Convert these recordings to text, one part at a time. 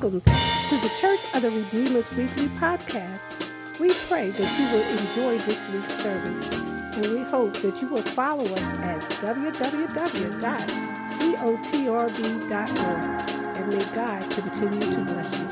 Welcome to the Church of the Redeemer's Weekly Podcast. We pray that you will enjoy this week's sermon, and we hope that you will follow us at www.cotrb.org. And may God continue to bless you.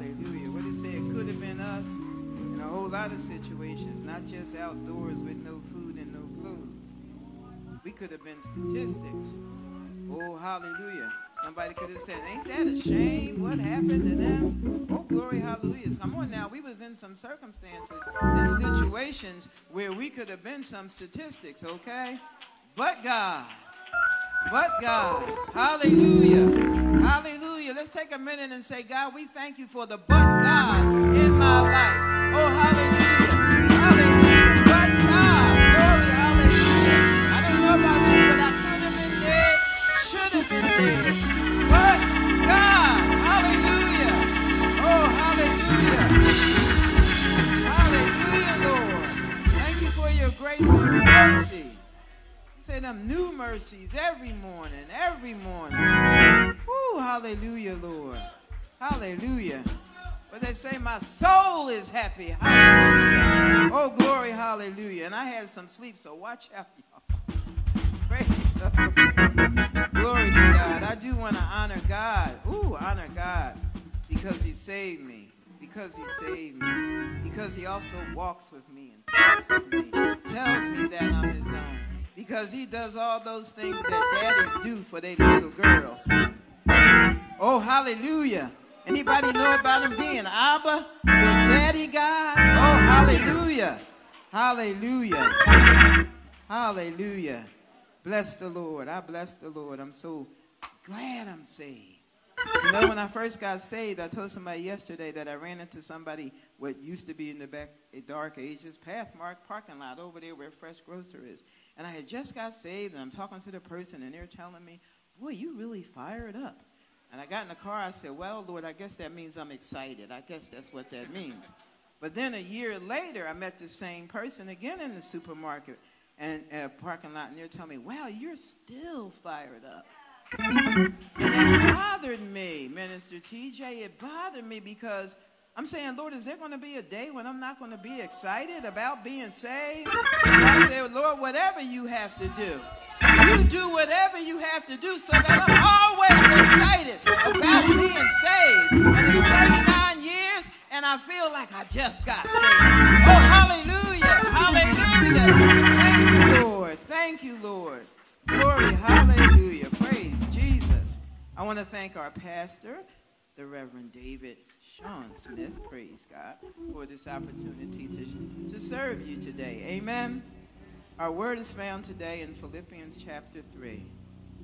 Hallelujah. What it say? It could have been us in a whole lot of situations, not just outdoors with no food and no clothes. We could have been statistics. Oh, hallelujah. Somebody could have said, ain't that a shame? What happened to them? Oh, glory, hallelujah. Come on now. We was in some circumstances and situations where we could have been some statistics, okay? But God. But God. Hallelujah. Hallelujah. Let's take a minute and say, God, we thank you for the but God in my life. Oh, hallelujah. Hallelujah. But God. Glory, hallelujah. I don't know about you, but I could have been dead, should have been dead. Say them new mercies every morning, every morning. Woo, hallelujah, Lord. Hallelujah. But they say my soul is happy. Hallelujah. Oh, glory, hallelujah. And I had some sleep, so watch out, y'all. Praise the Lord. Glory to God. I do want to honor God. Ooh, honor God because he saved me. Because he saved me. Because he also walks with me and talks with me. Tells me that I'm his own. Because he does all those things that daddies do for their little girls. Oh, hallelujah. Anybody know about him being Abba, your daddy God? Oh, hallelujah. Hallelujah. Hallelujah. Bless the Lord. I bless the Lord. I'm so glad I'm saved. You know, when I first got saved, I told somebody yesterday that I ran into somebody what used to be in the back a dark ages Pathmark parking lot over there where Fresh Grocer is. And I had just got saved, and I'm talking to the person, and they're telling me, "Boy, you really fired up." And I got in the car. I said, "Well, Lord, I guess that means I'm excited. I guess that's what that means." But then a year later, I met the same person again in the supermarket and uh, parking lot, and they're telling me, "Wow, you're still fired up." And it bothered me, Minister TJ. It bothered me because I'm saying, Lord, is there going to be a day when I'm not going to be excited about being saved? So I said, Lord, whatever you have to do, you do whatever you have to do so that I'm always excited about being saved. And it's 39 years, and I feel like I just got saved. Oh, hallelujah! Hallelujah! Thank you, Lord. Thank you, Lord. Glory, hallelujah. Praise Jesus. I want to thank our pastor, the Reverend David Sean Smith, praise God, for this opportunity to, to serve you today. Amen. Our word is found today in Philippians chapter 3.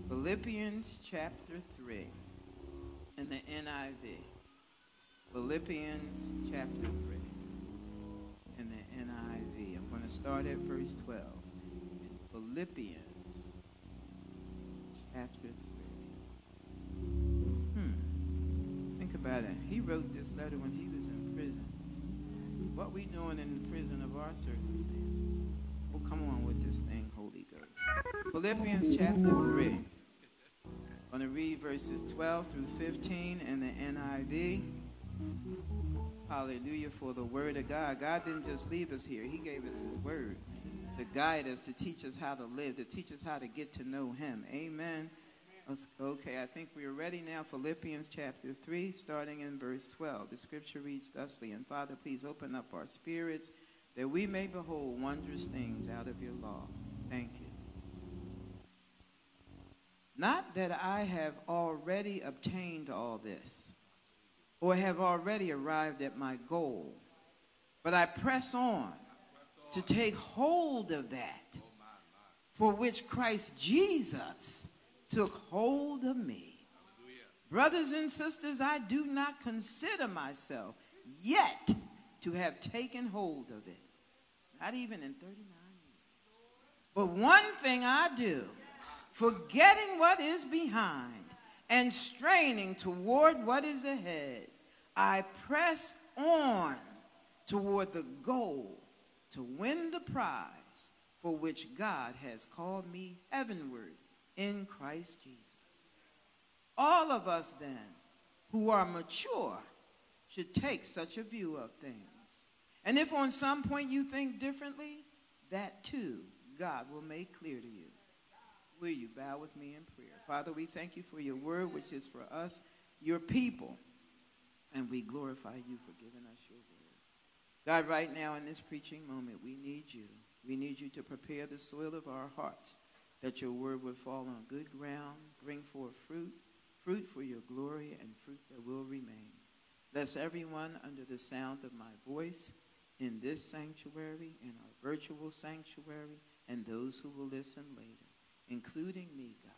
Philippians chapter 3 in the NIV. Philippians chapter 3 in the NIV. I'm going to start at verse 12. In Philippians chapter about it. He wrote this letter when he was in prison. What we doing in the prison of our circumstances? Well, come on with this thing, Holy Ghost. Philippians chapter 3. I'm going to read verses 12 through 15 in the NIV. hallelujah, for the word of God. God didn't just leave us here, He gave us His word to guide us, to teach us how to live, to teach us how to get to know Him. Amen. Okay, I think we are ready now. Philippians chapter 3, starting in verse 12. The scripture reads thusly And Father, please open up our spirits that we may behold wondrous things out of your law. Thank you. Not that I have already obtained all this or have already arrived at my goal, but I press on to take hold of that for which Christ Jesus took hold of me. Brothers and sisters, I do not consider myself yet to have taken hold of it. Not even in 39 years. But one thing I do, forgetting what is behind and straining toward what is ahead, I press on toward the goal to win the prize for which God has called me heavenward in Christ Jesus. All of us, then, who are mature, should take such a view of things. And if on some point you think differently, that too God will make clear to you. Will you bow with me in prayer? Father, we thank you for your word, which is for us, your people, and we glorify you for giving us your word. God, right now in this preaching moment, we need you. We need you to prepare the soil of our hearts that your word would fall on good ground, bring forth fruit, fruit for your glory, and fruit that will remain. Bless everyone under the sound of my voice in this sanctuary, in our virtual sanctuary, and those who will listen later, including me, God.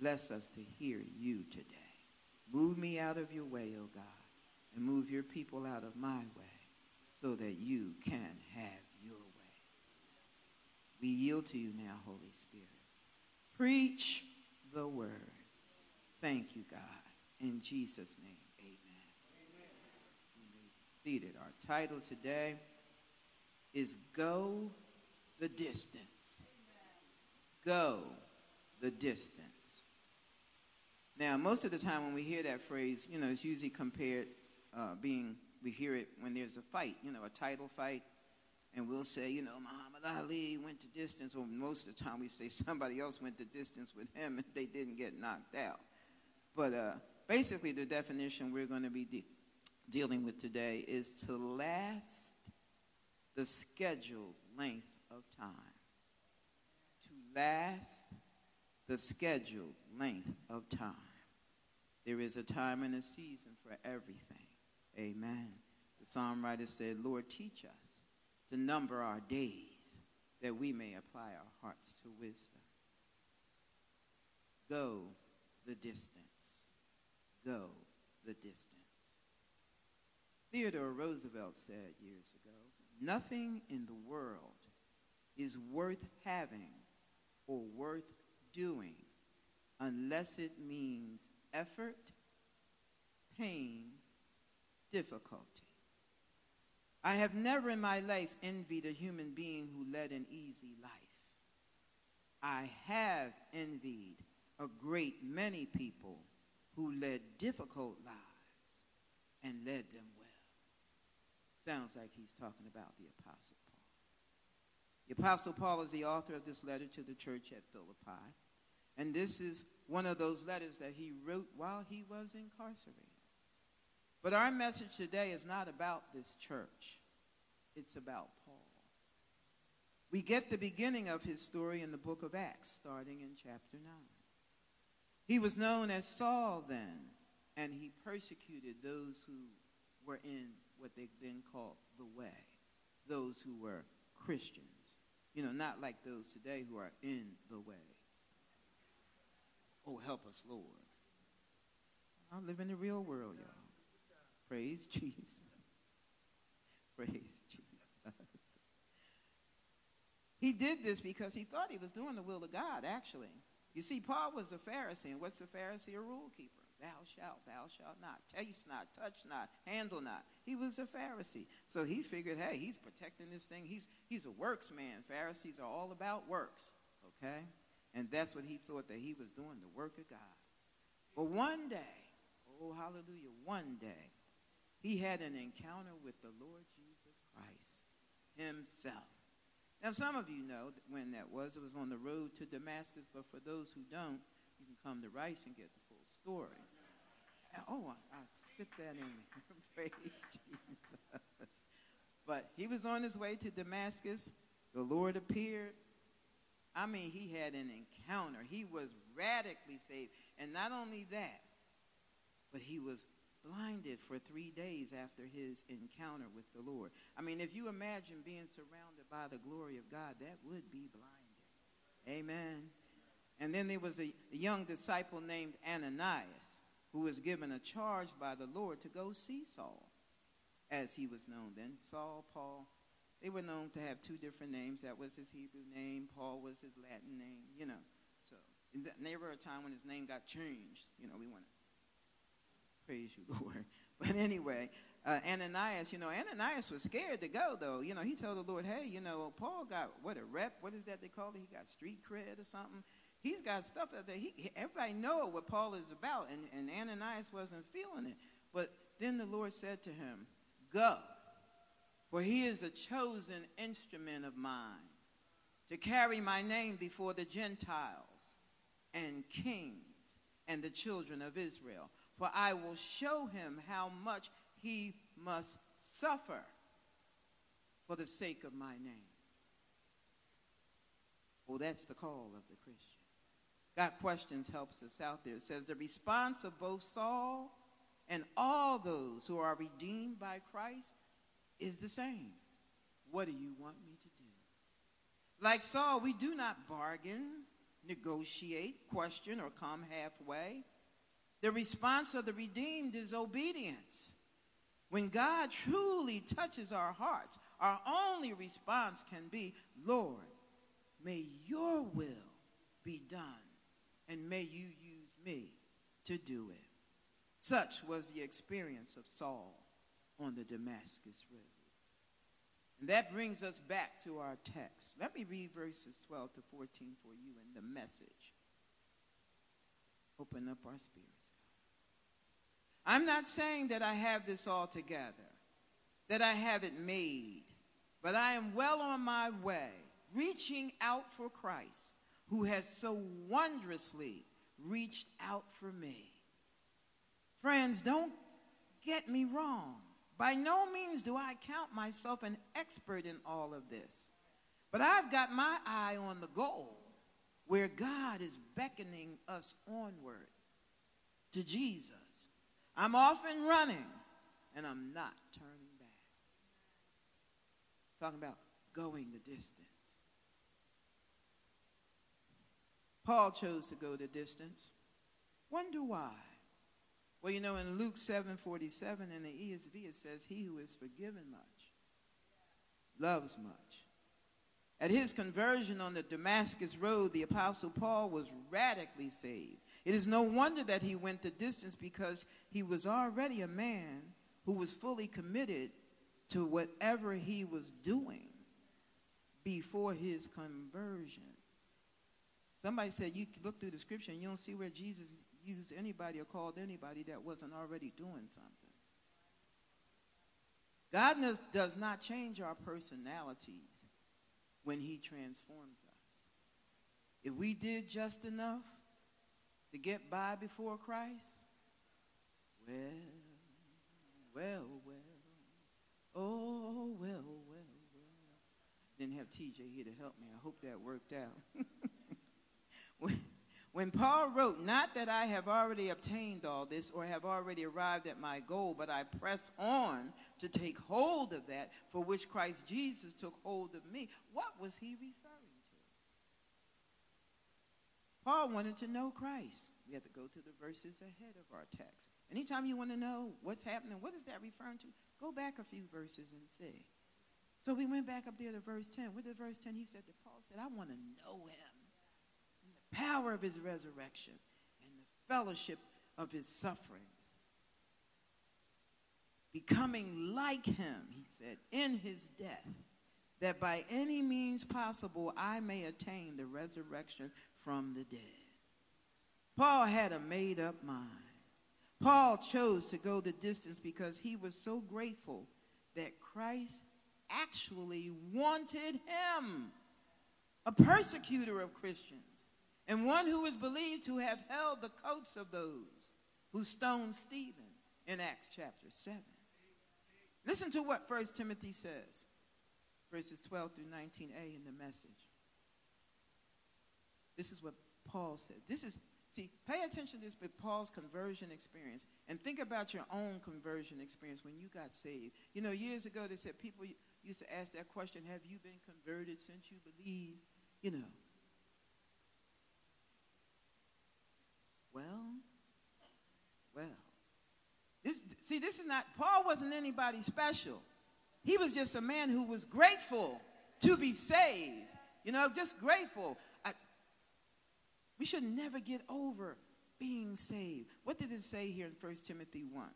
Bless us to hear you today. Move me out of your way, O oh God, and move your people out of my way so that you can have your way. We yield to you now, Holy Spirit. Preach the word. Thank you, God. In Jesus' name, amen. amen. seated. Our title today is Go the Distance. Go the Distance. Now, most of the time when we hear that phrase, you know, it's usually compared, uh, being, we hear it when there's a fight, you know, a title fight and we'll say, you know, Muhammad Ali went to distance, or most of the time we say somebody else went to distance with him and they didn't get knocked out. But uh, basically, the definition we're going to be de- dealing with today is to last the scheduled length of time. To last the scheduled length of time. There is a time and a season for everything. Amen. The psalm writer said, Lord, teach us to number our days that we may apply our hearts to wisdom. Go the distance. Go the distance. Theodore Roosevelt said years ago nothing in the world is worth having or worth doing unless it means effort, pain, difficulty. I have never in my life envied a human being who led an easy life. I have envied a great many people who led difficult lives and led them well. Sounds like he's talking about the Apostle Paul. The Apostle Paul is the author of this letter to the church at Philippi. And this is one of those letters that he wrote while he was incarcerated. But our message today is not about this church, it's about Paul. We get the beginning of his story in the book of Acts, starting in chapter 9. He was known as Saul then, and he persecuted those who were in what they then called the way, those who were Christians. You know, not like those today who are in the way. Oh, help us, Lord. I live in the real world, y'all. Praise Jesus. Praise Jesus. He did this because he thought he was doing the will of God, actually. You see, Paul was a Pharisee, and what's a Pharisee? A rule keeper. Thou shalt, thou shalt not. Taste not, touch not, handle not. He was a Pharisee. So he figured, hey, he's protecting this thing. He's, he's a works man. Pharisees are all about works, okay? And that's what he thought that he was doing, the work of God. But one day, oh, hallelujah, one day, he had an encounter with the Lord Jesus Christ himself. Now, some of you know when that was. It was on the road to Damascus, but for those who don't, you can come to Rice and get the full story. Oh, I, I skipped that in. Praise Jesus. But he was on his way to Damascus. The Lord appeared. I mean, he had an encounter. He was radically saved. And not only that, but he was blinded for three days after his encounter with the Lord. I mean, if you imagine being surrounded by the glory of God, that would be blinding. Amen. And then there was a, young disciple named Ananias who was given a charge by the Lord to go see Saul, as he was known then. Saul, Paul, they were known to have two different names. That was his Hebrew name. Paul was his Latin name, you know. So there was a time when his name got changed. You know, we want to Praise you, Lord. But anyway, uh, Ananias, you know, Ananias was scared to go, though. You know, he told the Lord, hey, you know, Paul got, what, a rep? What is that they call it? He got street cred or something. He's got stuff that he, everybody know what Paul is about. And, and Ananias wasn't feeling it. But then the Lord said to him, go, for he is a chosen instrument of mine to carry my name before the Gentiles and kings and the children of Israel for I will show him how much he must suffer for the sake of my name. Well, that's the call of the Christian. Got Questions helps us out there. It says the response of both Saul and all those who are redeemed by Christ is the same. What do you want me to do? Like Saul, we do not bargain, negotiate, question, or come halfway. The response of the redeemed is obedience. When God truly touches our hearts, our only response can be, Lord, may your will be done, and may you use me to do it. Such was the experience of Saul on the Damascus Road. And that brings us back to our text. Let me read verses 12 to 14 for you in the message. Open up our spirits. I'm not saying that I have this all together, that I have it made, but I am well on my way, reaching out for Christ, who has so wondrously reached out for me. Friends, don't get me wrong. By no means do I count myself an expert in all of this, but I've got my eye on the goal where God is beckoning us onward to Jesus. I'm off and running, and I'm not turning back. Talking about going the distance. Paul chose to go the distance. Wonder why? Well, you know, in Luke 7 47 in the ESV, it says, He who is forgiven much loves much. At his conversion on the Damascus Road, the Apostle Paul was radically saved. It is no wonder that he went the distance because he was already a man who was fully committed to whatever he was doing before his conversion. Somebody said you look through the scripture and you don't see where Jesus used anybody or called anybody that wasn't already doing something. God does not change our personalities when he transforms us. If we did just enough, to get by before Christ? Well, well, well. Oh, well, well, well. Didn't have TJ here to help me. I hope that worked out. when, Paul wrote, Not that I have already obtained all this or have already arrived at my goal, but I press on to take hold of that for which Christ Jesus took hold of me, what was he referring Paul wanted to know Christ. We have to go to the verses ahead of our text. Anytime you want to know what's happening, what is that referring to? Go back a few verses and see. So we went back up there to verse 10. With the verse 10, he said that Paul said, I want to know him. The power of his resurrection and the fellowship of his sufferings. Becoming like him, he said, in his death, that by any means possible I may attain the resurrection from the dead. Paul had a made up mind. Paul chose to go the distance because he was so grateful that Christ actually wanted him, a persecutor of Christians, and one who is believed to have held the coats of those who stoned Stephen in Acts chapter 7. Listen to what 1 Timothy says, verses 12 through 19a in the message. This is what Paul said. This is, see, pay attention to this with Paul's conversion experience and think about your own conversion experience when you got saved. You know, years ago they said people used to ask that question Have you been converted since you believe? You know. Well, well. This, see, this is not, Paul wasn't anybody special. He was just a man who was grateful to be saved. You know, just grateful. We should never get over being saved. What did it say here in 1 Timothy 1?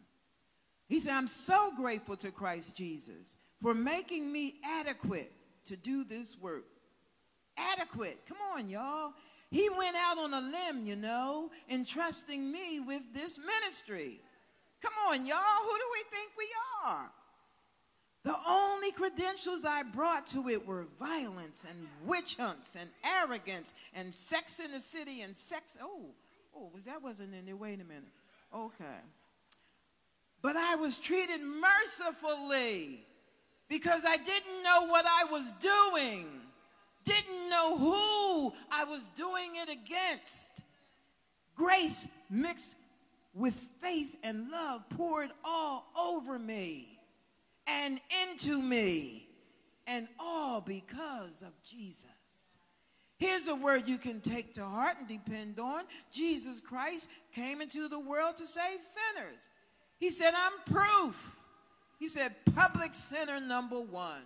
He said, I'm so grateful to Christ Jesus for making me adequate to do this work. Adequate. Come on, y'all. He went out on a limb, you know, entrusting me with this ministry. Come on, y'all. Who do we think we are? The only credentials I brought to it were violence and witch hunts and arrogance and sex in the city and sex. Oh, oh, was that wasn't in there? Wait a minute. Okay. But I was treated mercifully because I didn't know what I was doing, didn't know who I was doing it against. Grace mixed with faith and love poured all over me and into me, and all because of Jesus. Here's a word you can take to heart and depend on Jesus Christ came into the world to save sinners. He said, I'm proof. He said, public sinner number one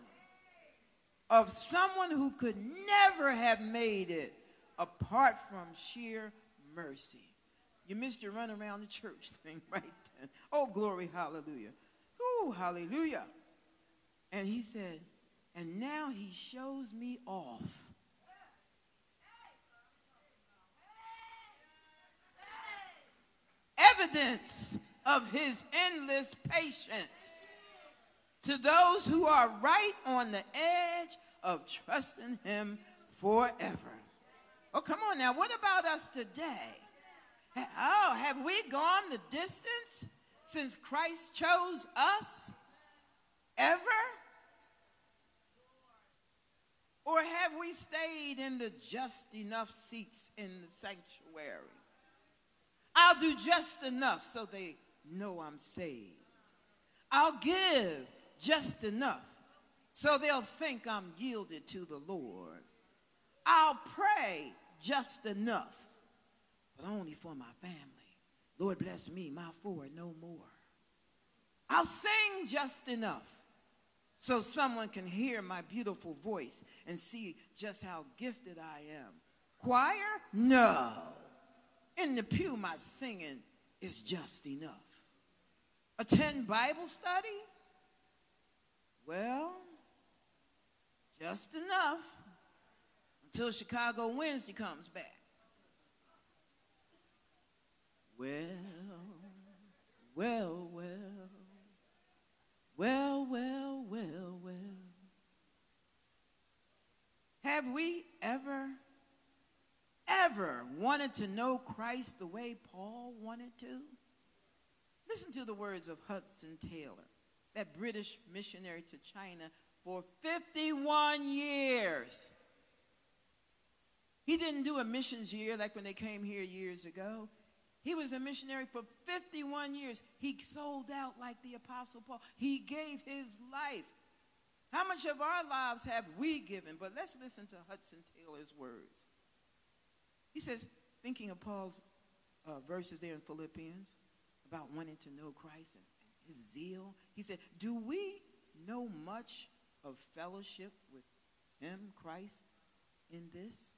of someone who could never have made it apart from sheer mercy. You missed your run around the church thing right then. Oh, glory, hallelujah. Oh, hallelujah. And he said, and now he shows me off. Evidence of his endless patience to those who are right on the edge of trusting him forever. Oh, come on now. What about us today? Oh, have we gone the distance since Christ chose us? Ever? Or have we stayed in the just enough seats in the sanctuary? I'll do just enough so they know I'm saved. I'll give just enough so they'll think I'm yielded to the Lord. I'll pray just enough but only for my family. Lord bless me, my four, no more. I'll sing just enough so someone can hear my beautiful voice and see just how gifted I am. Choir? No. In the pew, my singing is just enough. Attend Bible study? Well, just enough until Chicago Wednesday comes back. Well, well, well, well, well, well, well. Have we ever, ever wanted to know Christ the way Paul wanted to? Listen to the words of Hudson Taylor, that British missionary to China for 51 years. He didn't do a missions year like when they came here years ago. He was a missionary for 51 years. He sold out like the Apostle Paul. He gave his life. How much of our lives have we given? But let's listen to Hudson Taylor's words. He says, thinking of Paul's uh, verses there in Philippians about wanting to know Christ and, and his zeal, he said, Do we know much of fellowship with him, Christ, in this?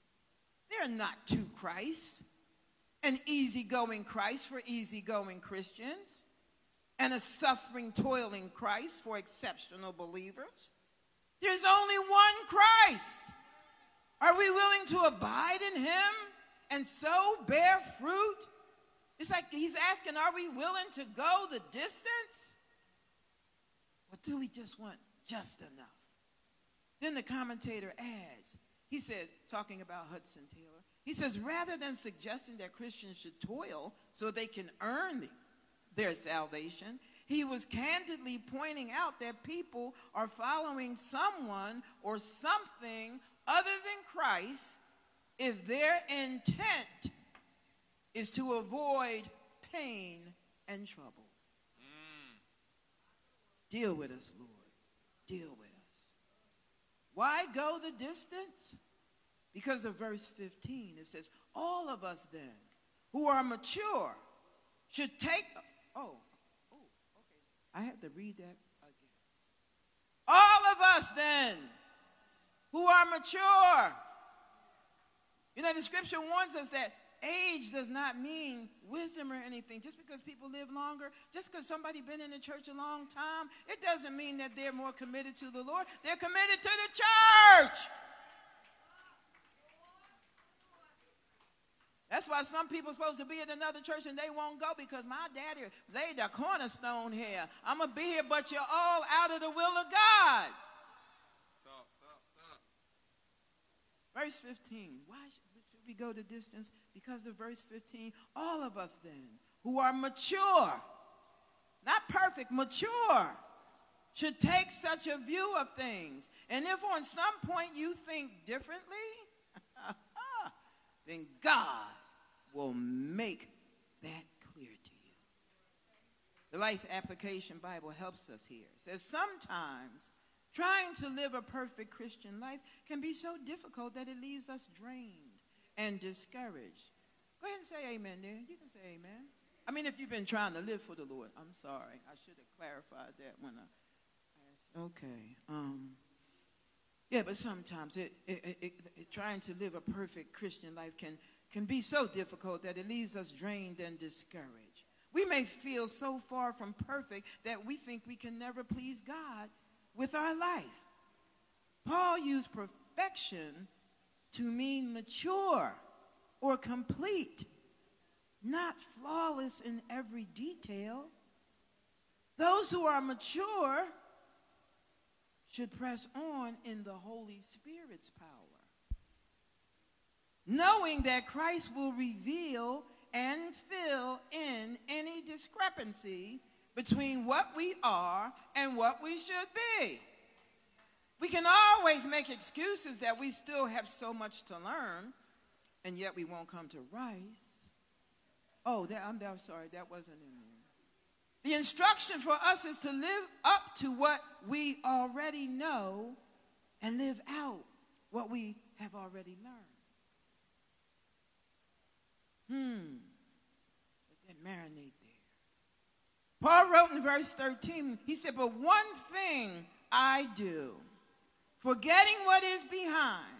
There are not two Christs an easygoing Christ for easygoing Christians, and a suffering, toiling Christ for exceptional believers. There's only one Christ. Are we willing to abide in him and so bear fruit? It's like he's asking, are we willing to go the distance? Or do we just want just enough? Then the commentator adds, he says, talking about Hudson Taylor, he says, rather than suggesting that Christians should toil so they can earn their salvation, he was candidly pointing out that people are following someone or something other than Christ if their intent is to avoid pain and trouble. Mm. Deal with us, Lord. Deal with us. Why go the distance? Because of verse 15. It says, All of us then who are mature should take. Oh, oh, okay. I had to read that again. All of us then who are mature. You know, the scripture warns us that age does not mean wisdom or anything. Just because people live longer, just because somebody been in the church a long time, it doesn't mean that they're more committed to the Lord. They're committed to the church. That's why some people are supposed to be at another church and they won't go because my daddy laid the cornerstone here. I'm going to be here, but you're all out of the will of God. Verse 15. Why should we go the distance? Because of verse 15. All of us then who are mature, not perfect, mature, should take such a view of things. And if on some point you think differently, then God will make that clear to you. The Life Application Bible helps us here. It says sometimes trying to live a perfect Christian life can be so difficult that it leaves us drained and discouraged. Go ahead and say amen there. You can say amen. I mean, if you've been trying to live for the Lord, I'm sorry. I should have clarified that when I asked. Okay. Um, yeah, but sometimes it, it, it, it, trying to live a perfect Christian life can can be so difficult that it leaves us drained and discouraged. We may feel so far from perfect that we think we can never please God with our life. Paul used perfection to mean mature or complete, not flawless in every detail. Those who are mature should press on in the Holy Spirit's power knowing that Christ will reveal and fill in any discrepancy between what we are and what we should be. We can always make excuses that we still have so much to learn, and yet we won't come to Rice. Oh, that, I'm, I'm sorry, that wasn't in there. The instruction for us is to live up to what we already know and live out what we have already learned. Hmm. Let that marinate there. Paul wrote in verse 13, he said, But one thing I do, forgetting what is behind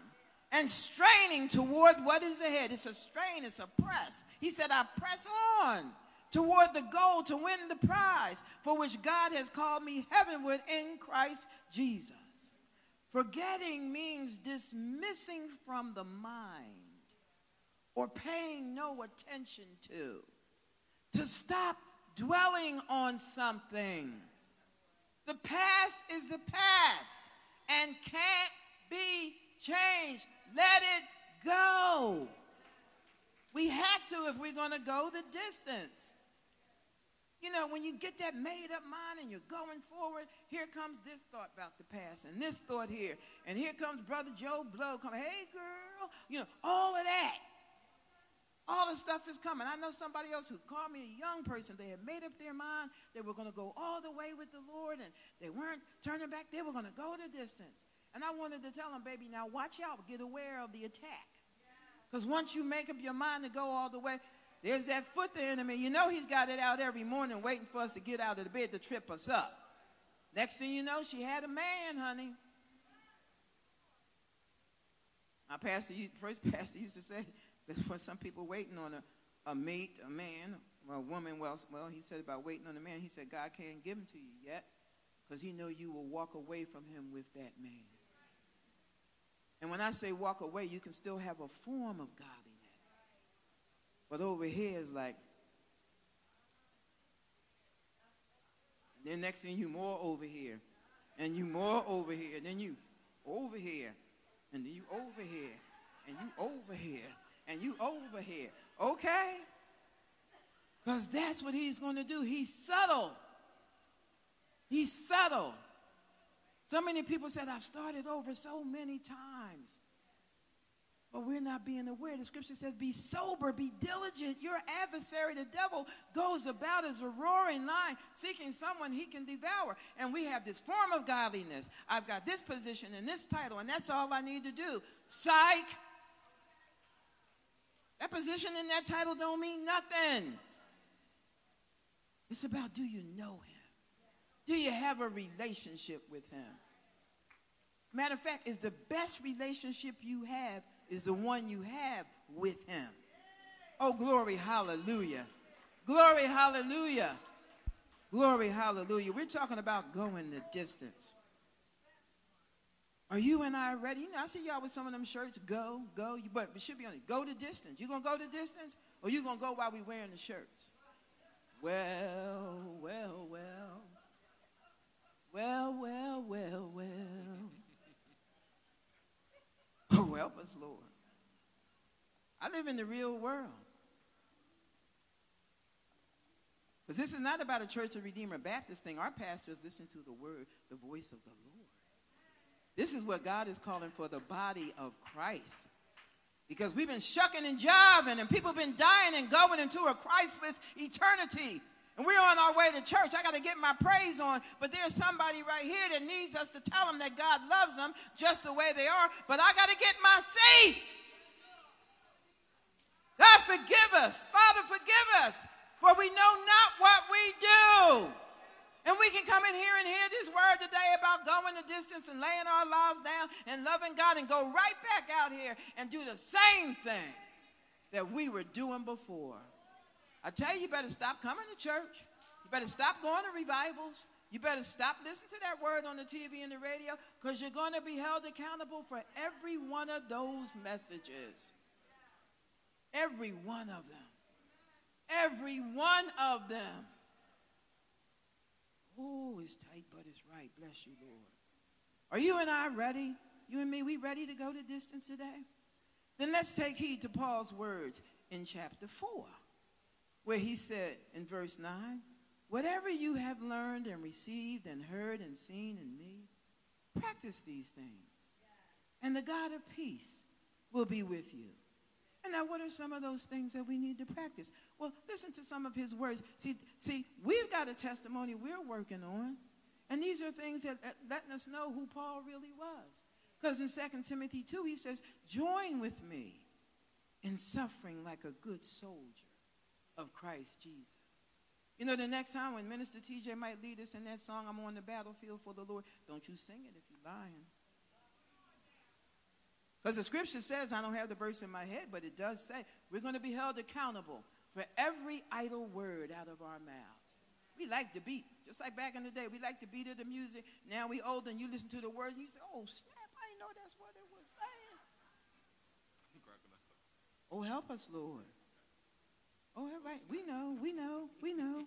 and straining toward what is ahead. It's a strain, it's a press. He said, I press on toward the goal to win the prize for which God has called me heavenward in Christ Jesus. Forgetting means dismissing from the mind or paying no attention to. To stop dwelling on something. The past is the past and can't be changed. Let it go. We have to if we're going to go the distance. You know, when you get that made up mind and you're going forward, here comes this thought about the past and this thought here. And here comes Brother Joe Blow coming, hey girl, you know, all of that. All the stuff is coming. I know somebody else who called me a young person. They had made up their mind they were going to go all the way with the Lord and they weren't turning back. They were going to go the distance. And I wanted to tell them, baby, now watch out. Get aware of the attack. Because once you make up your mind to go all the way, there's that foot the enemy. You know he's got it out every morning waiting for us to get out of the bed to trip us up. Next thing you know, she had a man, honey. My pastor, first pastor used to say, for some people waiting on a, a mate, a man, a woman. Well, well, he said about waiting on a man. He said God can't give him to you yet because he know you will walk away from him with that man. And when I say walk away, you can still have a form of godliness. But over here is like, then next thing you more over here, and you more over here, then you over here, and then you over here, and you you over here. Okay? Because that's what he's going to do. He's subtle. He's subtle. So many people said, I've started over so many times. But we're not being aware. The scripture says, Be sober, be diligent. Your adversary, the devil, goes about as a roaring lion, seeking someone he can devour. And we have this form of godliness. I've got this position and this title, and that's all I need to do. Psych. That position and that title don't mean nothing. It's about do you know him? Do you have a relationship with him? Matter of fact, is the best relationship you have is the one you have with him. Oh, glory, hallelujah. Glory, hallelujah. Glory, hallelujah. We're talking about going the distance. Are you and I ready? You know, I see y'all with some of them shirts. Go, go. But it should be on it. Go the distance. You gonna go the distance, or you gonna go while we wearing the shirts? Well, well, well. Well, well, well, well. Oh, help us, Lord. I live in the real world. Because this is not about a Church of Redeemer Baptist thing. Our pastors listen to the word, the voice of the Lord. This is what God is calling for the body of Christ. Because we've been shucking and jiving, and people have been dying and going into a Christless eternity. And we're on our way to church. I got to get my praise on. But there's somebody right here that needs us to tell them that God loves them just the way they are. But I got to get my seat. God, forgive us. Father, forgive us. For we know not what we do. And we can come in here and hear this word today about going the distance and laying our lives down and loving God and go right back out here and do the same thing that we were doing before. I tell you, you better stop coming to church. You better stop going to revivals. You better stop listening to that word on the TV and the radio because you're going to be held accountable for every one of those messages. Every one of them. Every one of them. Oh, it's tight, but it's right. Bless you, Lord. Are you and I ready? You and me, we ready to go the distance today? Then let's take heed to Paul's words in chapter 4, where he said in verse 9, Whatever you have learned and received and heard and seen in me, practice these things, and the God of peace will be with you. And now, what are some of those things that we need to practice? Well, listen to some of his words. See, see, we've got a testimony we're working on, and these are things that uh, letting us know who Paul really was. Because in 2 Timothy 2, he says, Join with me in suffering like a good soldier of Christ Jesus. You know, the next time when Minister TJ might lead us in that song, I'm on the battlefield for the Lord, don't you sing it if you're lying. Because the scripture says, I don't have the verse in my head, but it does say, we're going to be held accountable for every idle word out of our mouths. We like the beat, just like back in the day. We like the beat of the music. Now we older and you listen to the words and you say, oh, snap, I didn't know that's what it was saying. Oh, help us, Lord. Oh, right. We know, we know, we know.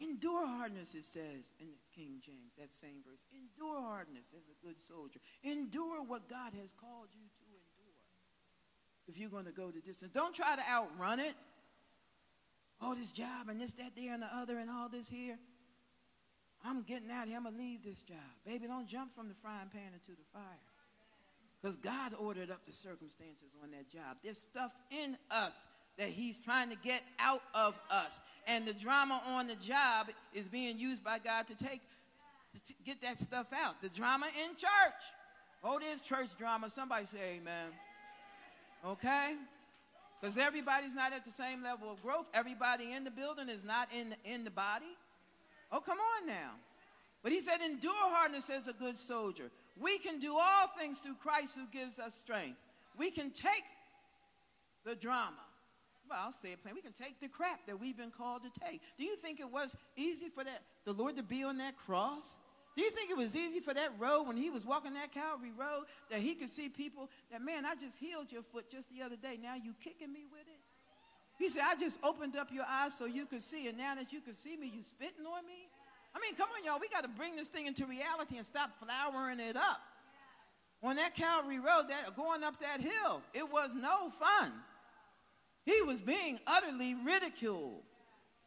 Endure hardness, it says in King James, that same verse. Endure hardness as a good soldier. Endure what God has called you to endure. If you're going to go the distance, don't try to outrun it. Oh, this job and this, that, there, and the other, and all this here. I'm getting out here. I'm going to leave this job. Baby, don't jump from the frying pan into the fire. Because God ordered up the circumstances on that job. There's stuff in us that he's trying to get out of us. And the drama on the job is being used by God to take to get that stuff out. The drama in church. Oh, there's church drama. Somebody say amen. Okay? Because everybody's not at the same level of growth. Everybody in the building is not in the, in the body. Oh, come on now. But he said, endure hardness as a good soldier. We can do all things through Christ who gives us strength. We can take the drama well, I'll say it plain. We can take the crap that we've been called to take. Do you think it was easy for that the Lord to be on that cross? Do you think it was easy for that road when he was walking that Calvary road that he could see people that man, I just healed your foot just the other day. Now you kicking me with it? He said, I just opened up your eyes so you could see, and now that you can see me, you spitting on me? I mean, come on, y'all. We got to bring this thing into reality and stop flowering it up. On that Calvary Road, that going up that hill, it was no fun. He was being utterly ridiculed.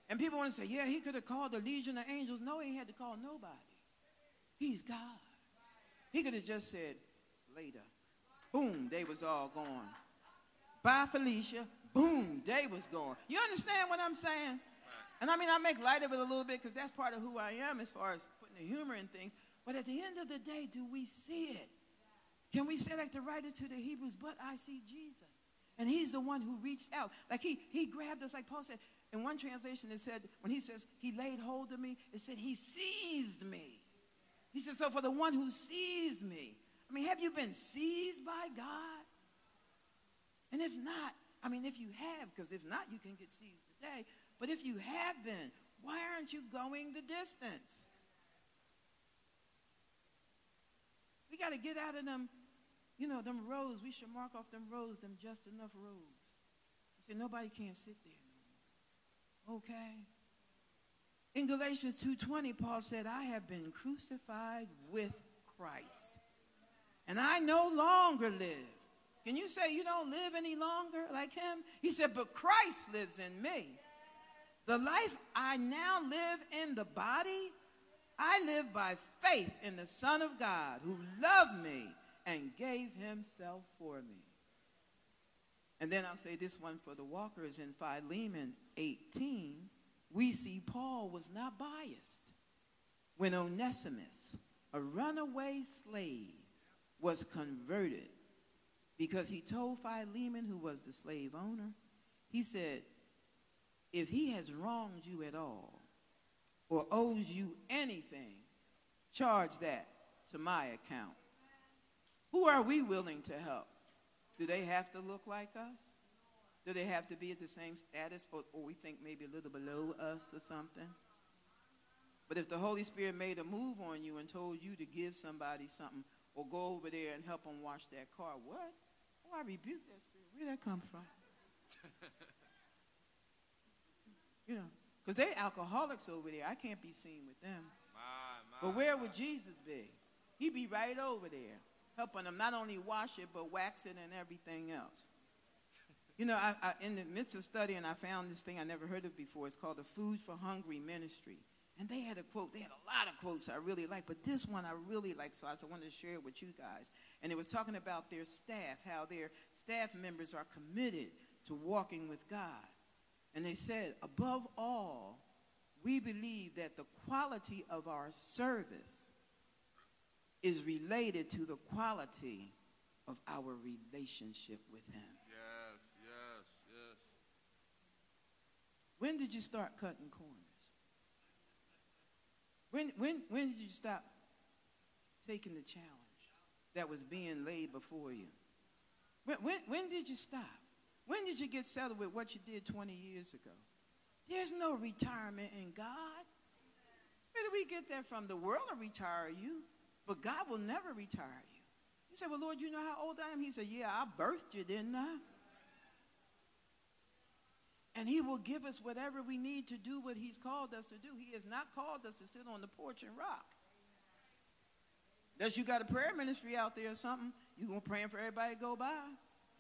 And people want to say, yeah, he could have called the legion of angels. No, he had to call nobody. He's God. He could have just said, later. Boom, they was all gone. Bye, Felicia. Boom, day was gone. You understand what I'm saying? And I mean, I make light of it a little bit because that's part of who I am as far as putting the humor in things. But at the end of the day, do we see it? Can we say like the writer to the Hebrews, but I see Jesus. And he's the one who reached out. Like he, he grabbed us, like Paul said. In one translation, it said, when he says he laid hold of me, it said he seized me. He said, so for the one who sees me. I mean, have you been seized by God? And if not, I mean, if you have, because if not, you can get seized today. But if you have been, why aren't you going the distance? We got to get out of them, you know, them rows. We should mark off them rows, them just enough rows. He said, nobody can't sit there. Okay? In Galatians 2.20, Paul said, I have been crucified with Christ. And I no longer live. Can you say you don't live any longer like him? He said, but Christ lives in me. The life I now live in the body, I live by faith in the Son of God who loved me and gave himself for me. And then I'll say this one for the walkers in Philemon 18. We see Paul was not biased when Onesimus, a runaway slave, was converted because he told Philemon, who was the slave owner, he said, if he has wronged you at all or owes you anything, charge that to my account. Who are we willing to help? Do they have to look like us? Do they have to be at the same status or, or we think maybe a little below us or something? But if the Holy Spirit made a move on you and told you to give somebody something or go over there and help them wash that car, what? Oh, I rebuke that spirit. Where did that come from? you know, because they alcoholics over there. I can't be seen with them. My, my, but where my. would Jesus be? He'd be right over there, helping them not only wash it, but wax it and everything else. You know, I, I, in the midst of studying, I found this thing I never heard of before. It's called the Food for Hungry Ministry. And they had a quote, they had a lot of quotes I really like, but this one I really like, so I wanted to share it with you guys. And it was talking about their staff, how their staff members are committed to walking with God. And they said, above all, we believe that the quality of our service is related to the quality of our relationship with Him. Yes, yes, yes. When did you start cutting corners? When, when, when did you stop taking the challenge that was being laid before you? When, when, when did you stop? When did you get settled with what you did 20 years ago? There's no retirement in God. Where do we get that from? The world will retire you, but God will never retire you. You say, Well, Lord, you know how old I am? He said, Yeah, I birthed you, didn't I? And He will give us whatever we need to do what He's called us to do. He has not called us to sit on the porch and rock. Unless you got a prayer ministry out there or something, you going to praying for everybody to go by,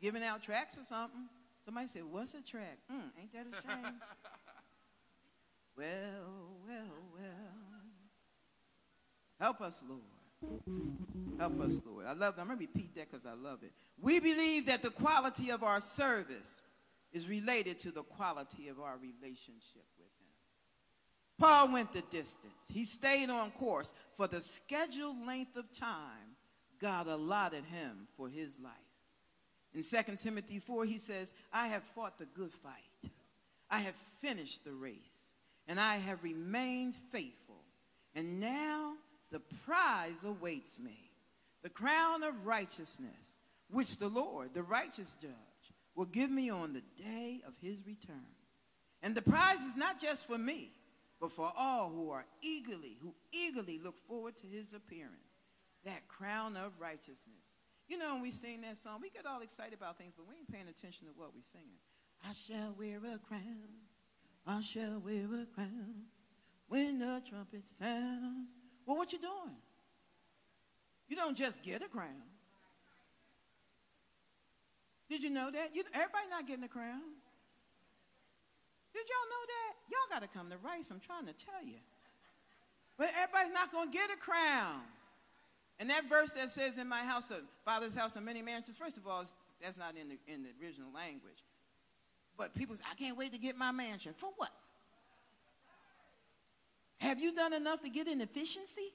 giving out tracts or something. Somebody said, What's a track? Mm, ain't that a shame? well, well, well. Help us, Lord. Help us, Lord. I love that. I'm going to repeat that because I love it. We believe that the quality of our service is related to the quality of our relationship with Him. Paul went the distance, he stayed on course for the scheduled length of time God allotted him for his life. In 2 Timothy 4, he says, I have fought the good fight. I have finished the race, and I have remained faithful. And now the prize awaits me the crown of righteousness, which the Lord, the righteous judge, will give me on the day of his return. And the prize is not just for me, but for all who are eagerly, who eagerly look forward to his appearing. That crown of righteousness. You know, when we sing that song, we get all excited about things, but we ain't paying attention to what we're singing. I shall wear a crown. I shall wear a crown when the trumpet sounds. Well, what you doing? You don't just get a crown. Did you know that? You, everybody not getting a crown. Did y'all know that? Y'all got to come to Rice. I'm trying to tell you. But everybody's not going to get a crown. And that verse that says, "In my house, of Father's house, are many mansions." First of all, that's not in the in the original language. But people say, "I can't wait to get my mansion." For what? Have you done enough to get an efficiency?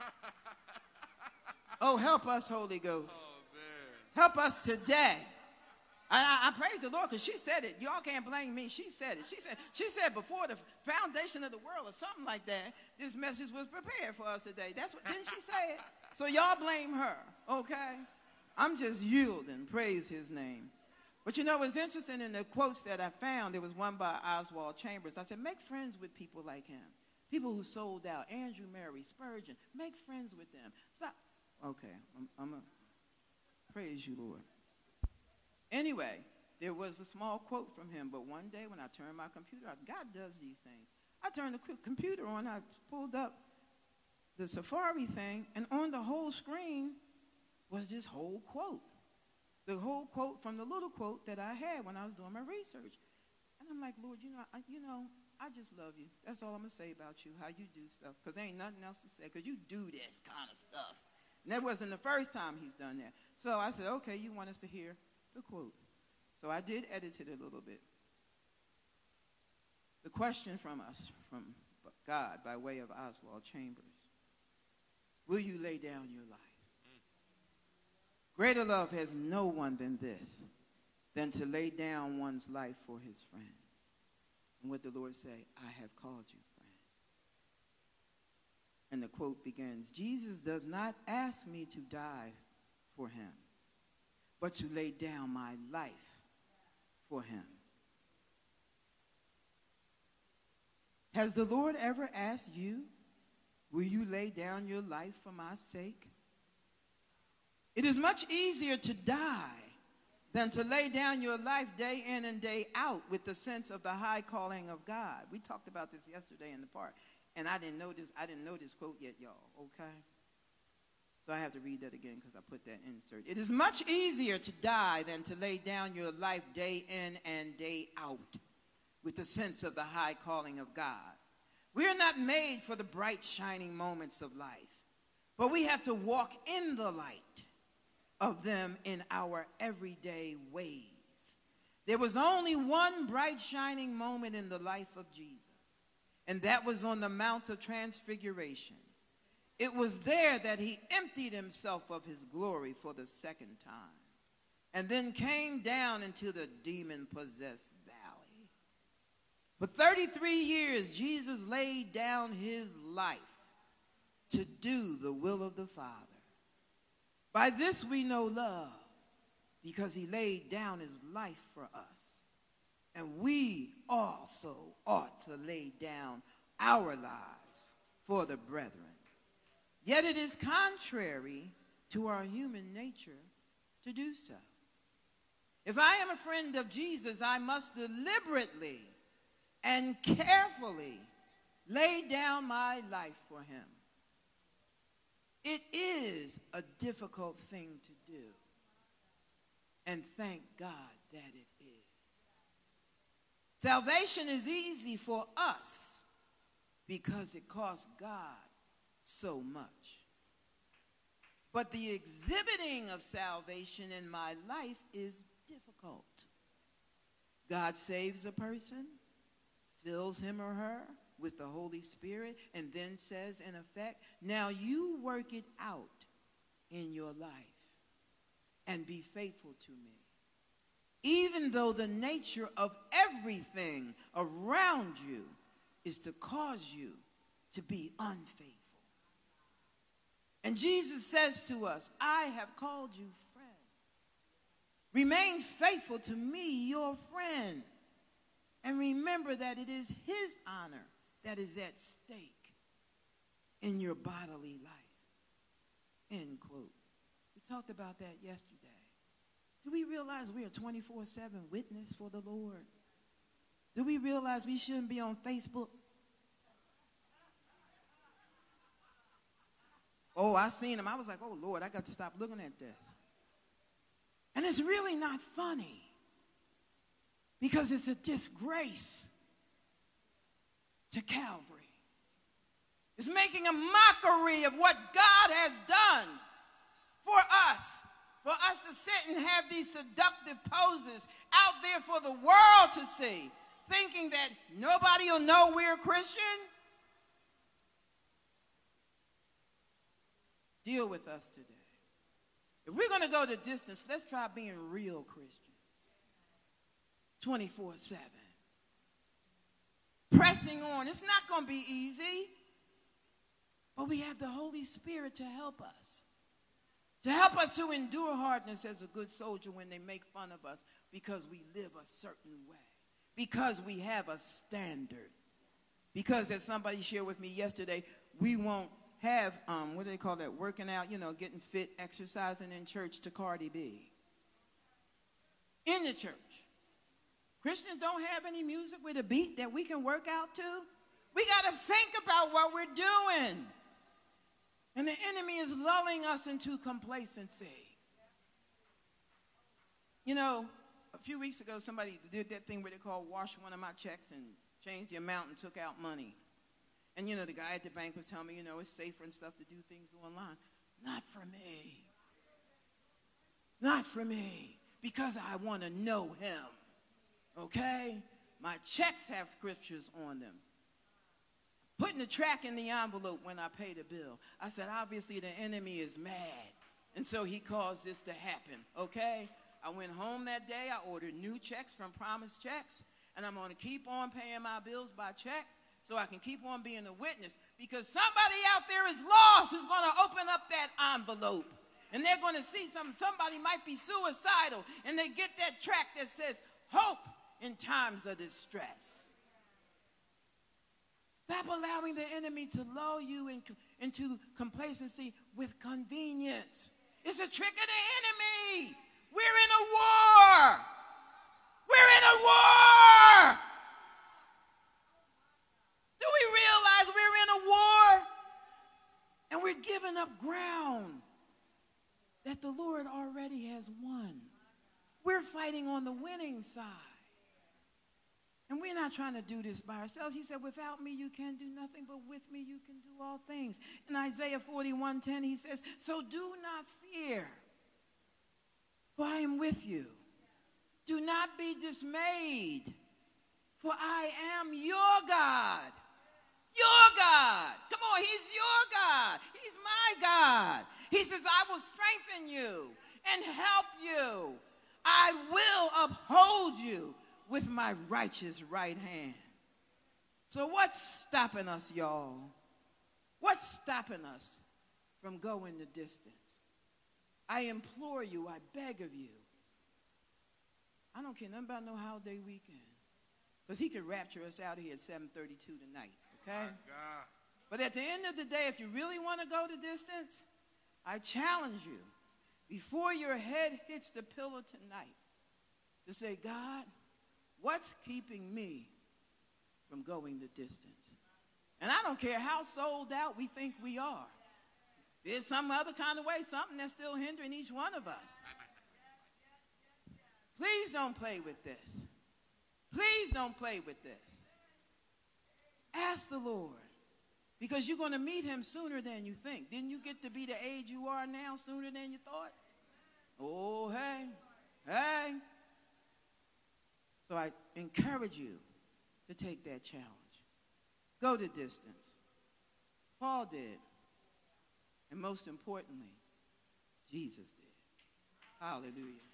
oh, help us, Holy Ghost. Oh, Help us today. I, I, I praise the Lord because she said it. Y'all can't blame me. She said it. She said, she said before the foundation of the world or something like that, this message was prepared for us today. That's what didn't she say it? So y'all blame her, okay? I'm just yielding. Praise his name. But you know what's interesting in the quotes that I found, there was one by Oswald Chambers. I said, make friends with people like him. People who sold out, Andrew Murray, Spurgeon, make friends with them. Stop. Okay, I'm, I'm a, praise you, Lord. Anyway, there was a small quote from him, but one day when I turned my computer on, God does these things. I turned the computer on, I pulled up the Safari thing, and on the whole screen was this whole quote. The whole quote from the little quote that I had when I was doing my research. And I'm like, Lord, you know, I, you know, I just love you. That's all I'm gonna say about you, how you do stuff. Cause there ain't nothing else to say. Cause you do this kind of stuff. And that wasn't the first time he's done that. So I said, okay, you want us to hear the quote. So I did edit it a little bit. The question from us, from God by way of Oswald Chambers Will you lay down your life? Greater love has no one than this, than to lay down one's life for his friends. And what the Lord say, I have called you friends. And the quote begins, Jesus does not ask me to die for him, but to lay down my life for him. Has the Lord ever asked you, will you lay down your life for my sake? It is much easier to die than to lay down your life day in and day out with the sense of the high calling of God. We talked about this yesterday in the park, and I didn't know this, I didn't know this quote yet, y'all, okay? So I have to read that again because I put that insert. It is much easier to die than to lay down your life day in and day out with the sense of the high calling of God. We are not made for the bright, shining moments of life, but we have to walk in the light of them in our everyday ways. There was only one bright, shining moment in the life of Jesus, and that was on the Mount of Transfiguration. It was there that he emptied himself of his glory for the second time and then came down into the demon possessed valley. For 33 years, Jesus laid down his life to do the will of the Father. By this we know love, because he laid down his life for us. And we also ought to lay down our lives for the brethren. Yet it is contrary to our human nature to do so. If I am a friend of Jesus, I must deliberately and carefully lay down my life for him. It is a difficult thing to do. And thank God that it is. Salvation is easy for us because it costs God so much. But the exhibiting of salvation in my life is difficult. God saves a person, fills him or her with the Holy Spirit, and then says, in effect, now you work it out in your life and be faithful to me. Even though the nature of everything around you is to cause you to be unfaithful. And Jesus says to us, I have called you friends. Remain faithful to me, your friend. And remember that it is his honor that is at stake in your bodily life. End quote. We talked about that yesterday. Do we realize we are 24 7 witness for the Lord? Do we realize we shouldn't be on Facebook? Oh, I seen him. I was like, oh, Lord, I got to stop looking at this. And it's really not funny because it's a disgrace to Calvary. It's making a mockery of what God has done for us. For us to sit and have these seductive poses out there for the world to see, thinking that nobody will know we're Christian. Deal with us today. If we're going to go the distance, let's try being real Christians 24 7. Pressing on. It's not going to be easy. But we have the Holy Spirit to help us. To help us to endure hardness as a good soldier when they make fun of us because we live a certain way. Because we have a standard. Because as somebody shared with me yesterday, we won't have, um, what do they call that, working out, you know, getting fit, exercising in church to Cardi B. In the church. Christians don't have any music with a beat that we can work out to. We got to think about what we're doing. And the enemy is lulling us into complacency. You know, a few weeks ago, somebody did that thing where they called wash one of my checks and changed the amount and took out money. And, you know, the guy at the bank was telling me, you know, it's safer and stuff to do things online. Not for me. Not for me. Because I want to know him. Okay? My checks have scriptures on them putting the track in the envelope when I pay the bill. I said, obviously the enemy is mad. And so he caused this to happen, okay? I went home that day. I ordered new checks from Promise Checks. And I'm going to keep on paying my bills by check so I can keep on being a witness. Because somebody out there is lost who's going to open up that envelope. And they're going to see some, somebody might be suicidal. And they get that track that says, hope in times of distress. Stop allowing the enemy to lull you in, into complacency with convenience. It's a trick of the enemy. We're in a war. We're in a war. Do we realize we're in a war? And we're giving up ground that the Lord already has won. We're fighting on the winning side. And we're not trying to do this by ourselves. He said, Without me, you can do nothing, but with me, you can do all things. In Isaiah 41 10, he says, So do not fear, for I am with you. Do not be dismayed, for I am your God. Your God. Come on, He's your God. He's my God. He says, I will strengthen you and help you. I will uphold you with my righteous right hand. So, what's stopping us, y'all? What's stopping us from going the distance? I implore you, I beg of you. I don't care nothing about no holiday weekend. Because he could rapture us out of here at 732 tonight, okay? But at the end of the day, if you really want to go the distance, I challenge you, before your head hits the pillow tonight, to say, God, What's keeping me from going the distance? And I don't care how sold out we think we are. There's some other kind of way, something that's still hindering each one of us. Please don't play with this. Please don't play with this. Ask the Lord. Because you're going to meet him sooner than you think. Didn't you get to be the age you are now sooner than you thought? Oh, hey, hey. So I encourage you to take that challenge. Go the distance. Paul did. And most importantly, Jesus did. Hallelujah.